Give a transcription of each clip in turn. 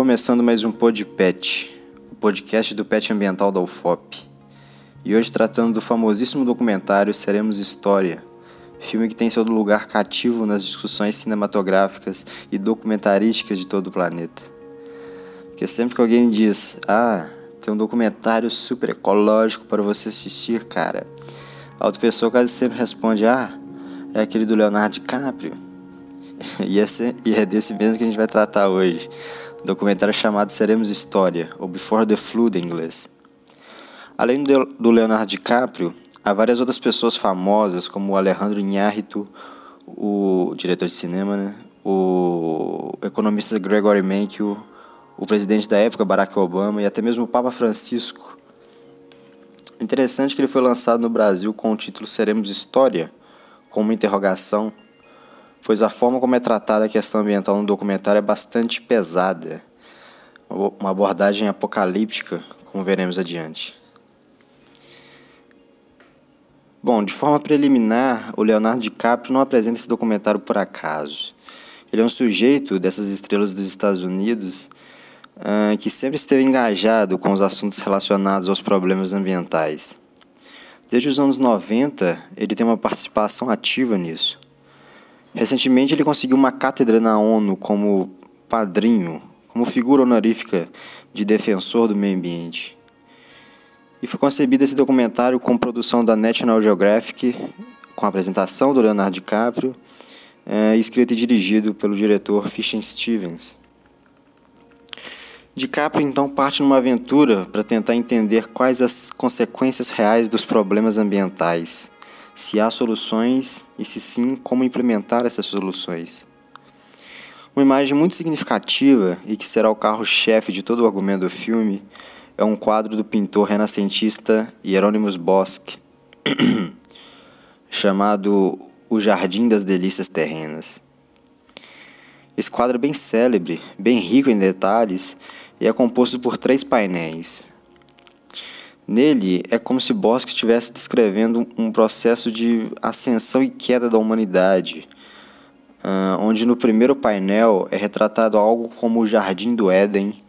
Começando mais um PodPet, o podcast do Pet Ambiental da UFOP. E hoje tratando do famosíssimo documentário Seremos História, filme que tem seu lugar cativo nas discussões cinematográficas e documentarísticas de todo o planeta. Porque sempre que alguém diz, ah, tem um documentário super ecológico para você assistir, cara, a outra pessoa quase sempre responde, ah, é aquele do Leonardo DiCaprio. e, esse, e é desse mesmo que a gente vai tratar hoje. Documentário chamado Seremos História, ou Before the Flood em inglês. Além do Leonardo DiCaprio, há várias outras pessoas famosas, como o Alejandro Iñárritu, o diretor de cinema, né? o economista Gregory Mankiw, o presidente da época Barack Obama e até mesmo o Papa Francisco. Interessante que ele foi lançado no Brasil com o título Seremos História, com uma interrogação, pois a forma como é tratada a questão ambiental no documentário é bastante pesada, uma abordagem apocalíptica, como veremos adiante. Bom, de forma preliminar, o Leonardo DiCaprio não apresenta esse documentário por acaso. Ele é um sujeito dessas estrelas dos Estados Unidos uh, que sempre esteve engajado com os assuntos relacionados aos problemas ambientais. Desde os anos 90, ele tem uma participação ativa nisso. Recentemente, ele conseguiu uma cátedra na ONU como padrinho, como figura honorífica de defensor do meio ambiente. E foi concebido esse documentário com produção da National Geographic, com a apresentação do Leonardo DiCaprio, é, escrito e dirigido pelo diretor Fisher Stevens. DiCaprio então parte numa aventura para tentar entender quais as consequências reais dos problemas ambientais, se há soluções e se sim, como implementar essas soluções. Uma imagem muito significativa e que será o carro-chefe de todo o argumento do filme é um quadro do pintor renascentista Hieronymus Bosch, chamado O Jardim das Delícias Terrenas. Esse quadro é bem célebre, bem rico em detalhes e é composto por três painéis. Nele é como se Bosque estivesse descrevendo um processo de ascensão e queda da humanidade, onde no primeiro painel é retratado algo como o Jardim do Éden,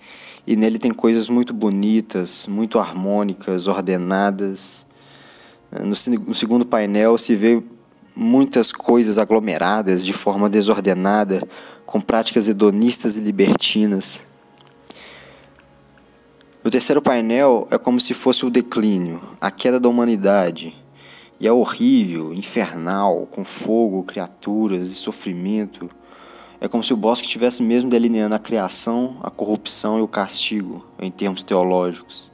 e nele tem coisas muito bonitas, muito harmônicas, ordenadas. No, no segundo painel se vê muitas coisas aglomeradas de forma desordenada, com práticas hedonistas e libertinas. No terceiro painel é como se fosse o declínio, a queda da humanidade. E é horrível, infernal, com fogo, criaturas e sofrimento. É como se o bosque estivesse mesmo delineando a criação, a corrupção e o castigo, em termos teológicos.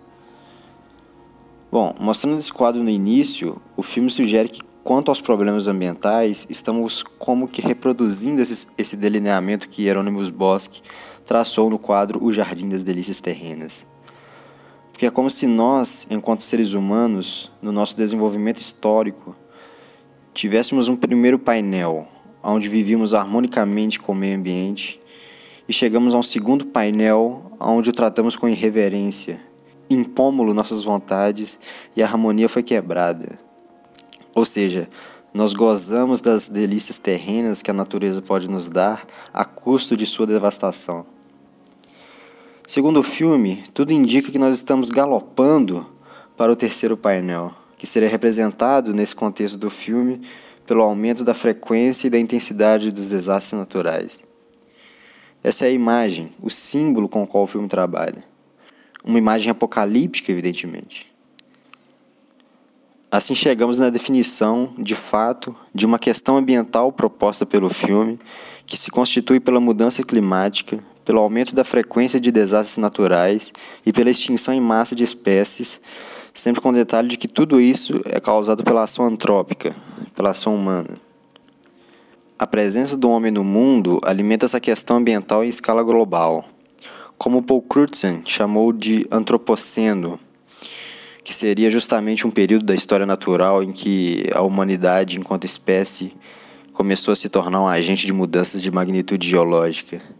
Bom, mostrando esse quadro no início, o filme sugere que, quanto aos problemas ambientais, estamos como que reproduzindo esse, esse delineamento que Hieronymus Bosch traçou no quadro O Jardim das Delícias Terrenas. Porque é como se nós, enquanto seres humanos, no nosso desenvolvimento histórico, tivéssemos um primeiro painel, onde vivíamos harmonicamente com o meio ambiente, e chegamos a um segundo painel, onde o tratamos com irreverência, impômo-lo nossas vontades e a harmonia foi quebrada. Ou seja, nós gozamos das delícias terrenas que a natureza pode nos dar a custo de sua devastação. Segundo o filme, tudo indica que nós estamos galopando para o terceiro painel, que seria representado nesse contexto do filme pelo aumento da frequência e da intensidade dos desastres naturais. Essa é a imagem, o símbolo com o qual o filme trabalha. Uma imagem apocalíptica, evidentemente. Assim chegamos na definição, de fato, de uma questão ambiental proposta pelo filme, que se constitui pela mudança climática, pelo aumento da frequência de desastres naturais e pela extinção em massa de espécies, sempre com o detalhe de que tudo isso é causado pela ação antrópica, pela ação humana. A presença do homem no mundo alimenta essa questão ambiental em escala global, como Paul Crutzen chamou de antropoceno, que seria justamente um período da história natural em que a humanidade, enquanto espécie, começou a se tornar um agente de mudanças de magnitude geológica.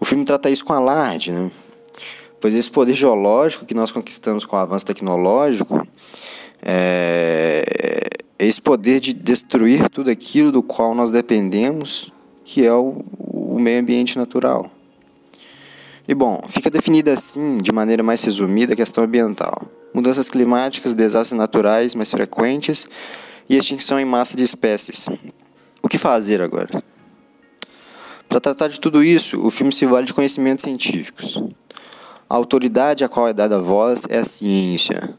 O filme trata isso com alarde, né? pois esse poder geológico que nós conquistamos com o avanço tecnológico é esse poder de destruir tudo aquilo do qual nós dependemos, que é o, o meio ambiente natural. E bom, fica definida assim, de maneira mais resumida, a questão ambiental. Mudanças climáticas, desastres naturais mais frequentes e extinção em massa de espécies. O que fazer agora? Para tratar de tudo isso, o filme se vale de conhecimentos científicos. A autoridade a qual é dada voz é a ciência,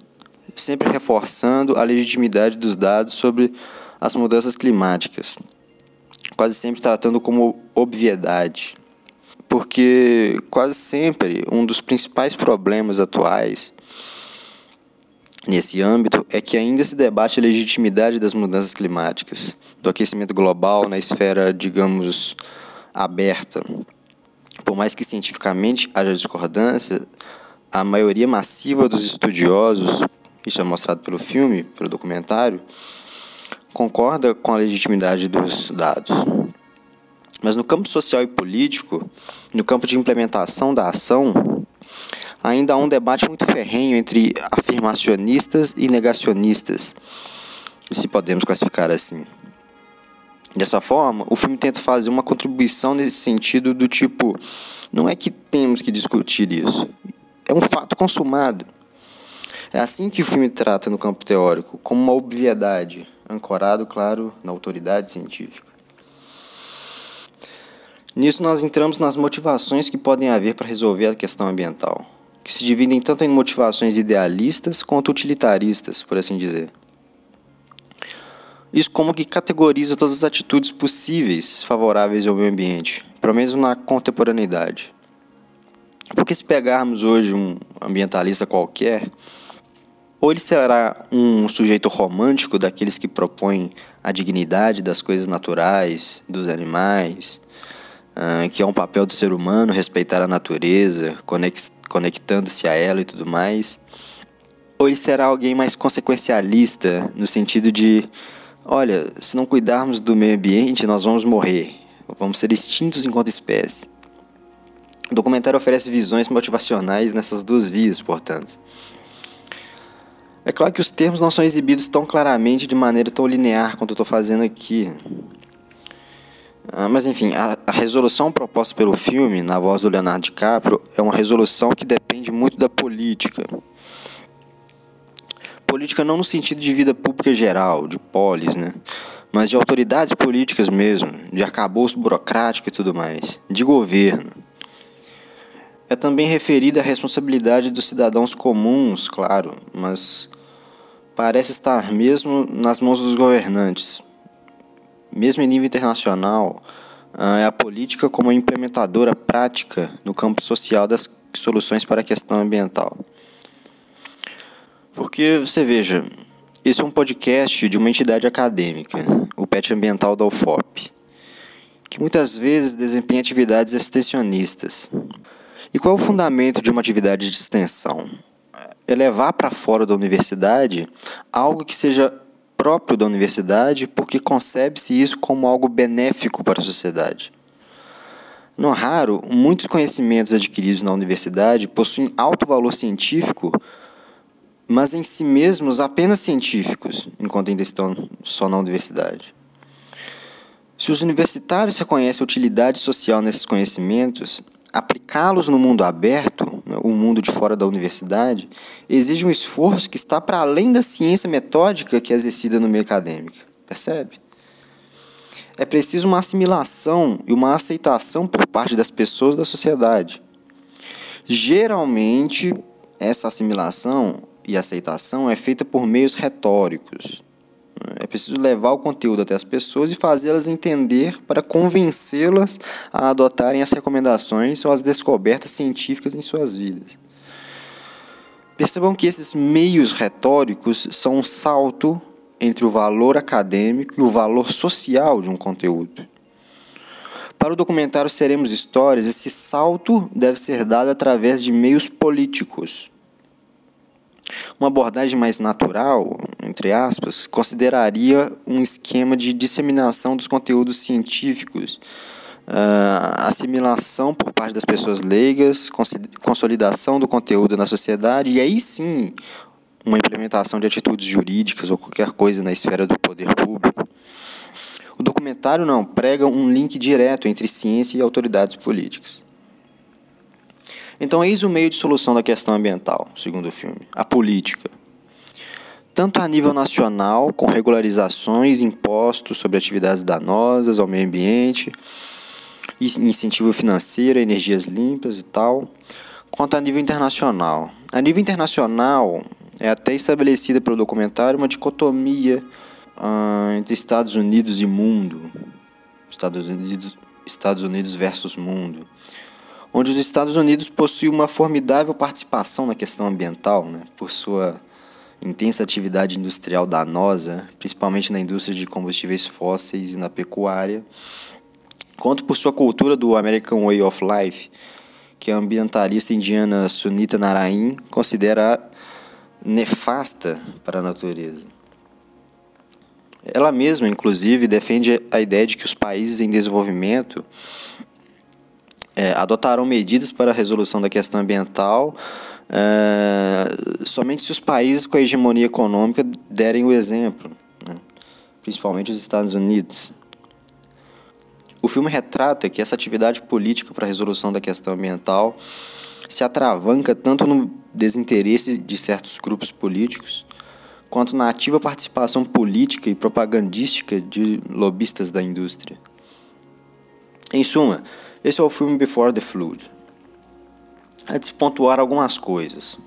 sempre reforçando a legitimidade dos dados sobre as mudanças climáticas, quase sempre tratando como obviedade. Porque quase sempre um dos principais problemas atuais nesse âmbito é que ainda se debate a legitimidade das mudanças climáticas, do aquecimento global na esfera, digamos, aberta. Por mais que cientificamente haja discordância, a maioria massiva dos estudiosos, isso é mostrado pelo filme, pelo documentário, concorda com a legitimidade dos dados. Mas no campo social e político, no campo de implementação da ação, ainda há um debate muito ferrenho entre afirmacionistas e negacionistas, se podemos classificar assim. Dessa forma, o filme tenta fazer uma contribuição nesse sentido do tipo, não é que temos que discutir isso, é um fato consumado. É assim que o filme trata no campo teórico, como uma obviedade, ancorado, claro, na autoridade científica. Nisso nós entramos nas motivações que podem haver para resolver a questão ambiental, que se dividem tanto em motivações idealistas quanto utilitaristas, por assim dizer. Isso como que categoriza todas as atitudes possíveis favoráveis ao meio ambiente, pelo menos na contemporaneidade. Porque se pegarmos hoje um ambientalista qualquer, ou ele será um sujeito romântico daqueles que propõem a dignidade das coisas naturais, dos animais, ah, que é um papel do ser humano respeitar a natureza, conectando-se a ela e tudo mais, ou ele será alguém mais consequencialista, no sentido de Olha, se não cuidarmos do meio ambiente, nós vamos morrer. Vamos ser extintos enquanto espécie. O documentário oferece visões motivacionais nessas duas vias, portanto. É claro que os termos não são exibidos tão claramente de maneira tão linear quanto eu estou fazendo aqui. Ah, mas enfim, a, a, resolução proposta pelo filme, na voz do Leonardo DiCaprio, é uma resolução que depende muito da política política não no sentido de vida pública geral, de polis, né? Mas de autoridades políticas mesmo, de arcabouço burocrático e tudo mais, de governo. É também referida à responsabilidade dos cidadãos comuns, claro, mas parece estar mesmo nas mãos dos governantes. Mesmo em nível internacional, é a política como implementadora prática no campo social das soluções para a questão ambiental. Porque você veja, esse é um podcast de uma entidade acadêmica, o PET Ambiental da UFOP, que muitas vezes desempenha atividades extensionistas. E qual é o fundamento de uma atividade de extensão? É levar para fora da universidade algo que seja próprio da universidade, porque concebe-se isso como algo benéfico para a sociedade. Não raro, muitos conhecimentos adquiridos na universidade possuem alto valor científico mas em si mesmos apenas científicos, enquanto ainda estão só na universidade. Se os universitários reconhecem a utilidade social nesses conhecimentos, aplicá-los no mundo aberto, o mundo de fora da universidade, exige um esforço que está para além da ciência metódica que é exercida no meio acadêmico. Percebe? É preciso uma assimilação e uma aceitação por parte das pessoas da sociedade. Geralmente, essa assimilação e aceitação é feita por meios retóricos. É preciso levar o conteúdo até as pessoas e fazê-las entender para convencê-las a adotarem as recomendações ou as descobertas científicas em suas vidas. Percebam que esses meios retóricos são um salto entre o valor acadêmico e o valor social de um conteúdo. Para o documentário Seremos Histórias, esse salto deve ser dado através de meios políticos uma abordagem mais natural, entre aspas, consideraria um esquema de disseminação dos conteúdos científicos, uh, assimilação por parte das pessoas leigas, consolidação do conteúdo na sociedade e aí sim uma implementação de atitudes jurídicas ou qualquer coisa na esfera do poder público. O documentário não prega um link direto entre ciência e autoridades políticas. Então, eis o meio de solução da questão ambiental, segundo o filme: a política. Tanto a nível nacional, com regularizações, impostos sobre atividades danosas ao meio ambiente, incentivo financeiro, energias limpas e tal, quanto a nível internacional. A nível internacional, é até estabelecida pelo documentário uma dicotomia uh, entre Estados Unidos e mundo. Estados Unidos, Estados Unidos versus mundo onde os Estados Unidos possuem uma formidável participação na questão ambiental, né, por sua intensa atividade industrial danosa, principalmente na indústria de combustíveis fósseis e na pecuária, quanto por sua cultura do American Way of Life, que a ambientalista indiana Sunita Narain considera nefasta para a natureza. Ela mesma, inclusive, defende a ideia de que os países em desenvolvimento é, adotarão medidas para a resolução da questão ambiental é, somente se os países com a hegemonia econômica derem o exemplo, né? principalmente os Estados Unidos. O filme retrata que essa atividade política para a resolução da questão ambiental se atravanca tanto no desinteresse de certos grupos políticos, quanto na ativa participação política e propagandística de lobistas da indústria. Em suma, esse é o filme Before the Flood. Há de se pontuar algumas coisas.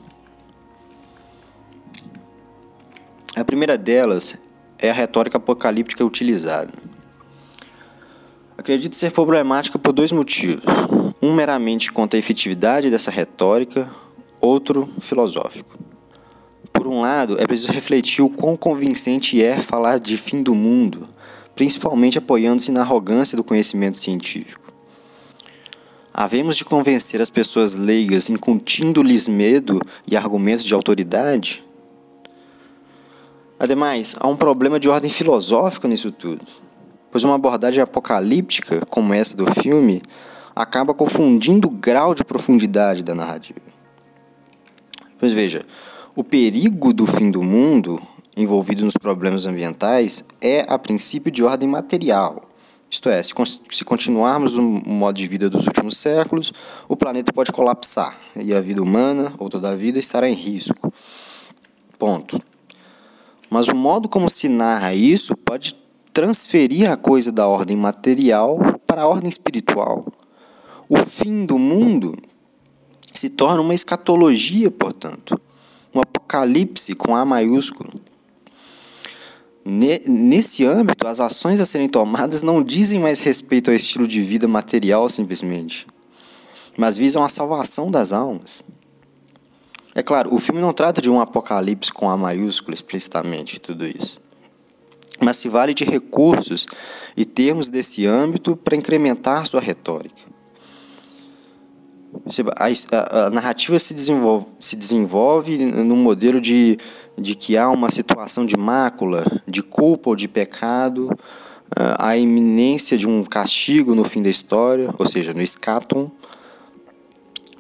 A primeira delas é a retórica apocalíptica utilizada. Acredito ser problemática por dois motivos. Um meramente quanto à efetividade dessa retórica, outro filosófico. Por um lado, é preciso refletir o quão convincente é falar de fim do mundo, principalmente apoiando-se na arrogância do conhecimento científico. Havemos de convencer as pessoas leigas incutindo-lhes medo e argumentos de autoridade? Ademais, há um problema de ordem filosófica nisso tudo, pois uma abordagem apocalíptica, como essa do filme, acaba confundindo o grau de profundidade da narrativa. Pois veja, o perigo do fim do mundo envolvido nos problemas ambientais é, a princípio, de ordem material isto é, se, se continuarmos no modo de vida dos últimos séculos, o planeta pode colapsar e a vida humana, ou toda a vida, estará em risco. Ponto. Mas o modo como se narra isso pode transferir a coisa da ordem material para a ordem espiritual. O fim do mundo se torna uma escatologia, portanto, um apocalipse com A maiúsculo. Nesse âmbito, as ações a serem tomadas não dizem mais respeito ao estilo de vida material simplesmente, mas visam a salvação das almas. É claro, o filme não trata de um apocalipse com A maiúscula explicitamente, tudo isso. Mas se vale de recursos e termos desse âmbito para incrementar sua retórica. A narrativa se desenvolve, se desenvolve num modelo de de que há uma situação de mácula, de culpa ou de pecado, ah, a iminência de um castigo no fim da história, ou seja, no escatom,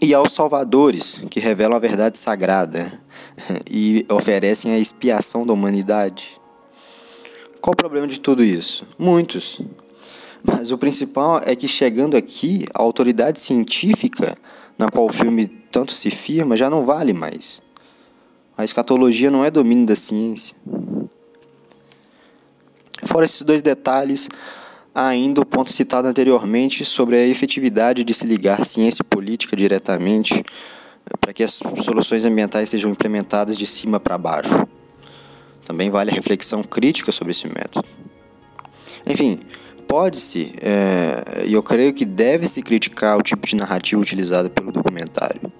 e aos salvadores, que revelam a verdade sagrada e oferecem a expiação da humanidade. Qual o problema de tudo isso? Muitos. Mas o principal é que chegando aqui, a autoridade científica na qual o filme tanto se firma já não vale mais. A escatologia não é domínio da ciência. Fora esses dois detalhes, há ainda o ponto citado anteriormente sobre a efetividade de se ligar ciência e política diretamente para que as soluções ambientais sejam implementadas de cima para baixo. Também vale a reflexão crítica sobre esse método. Enfim, pode-se, é, e eu creio que deve-se criticar o tipo de narrativa utilizada pelo documentário,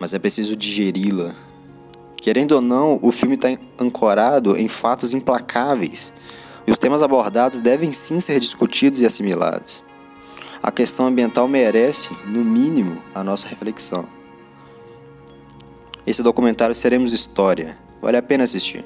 mas é preciso digeri-la Querendo ou não, o filme está ancorado em fatos implacáveis e os temas abordados devem sim ser discutidos e assimilados. A questão ambiental merece, no mínimo, a nossa reflexão. Esse documentário Seremos História. Vale a pena assistir.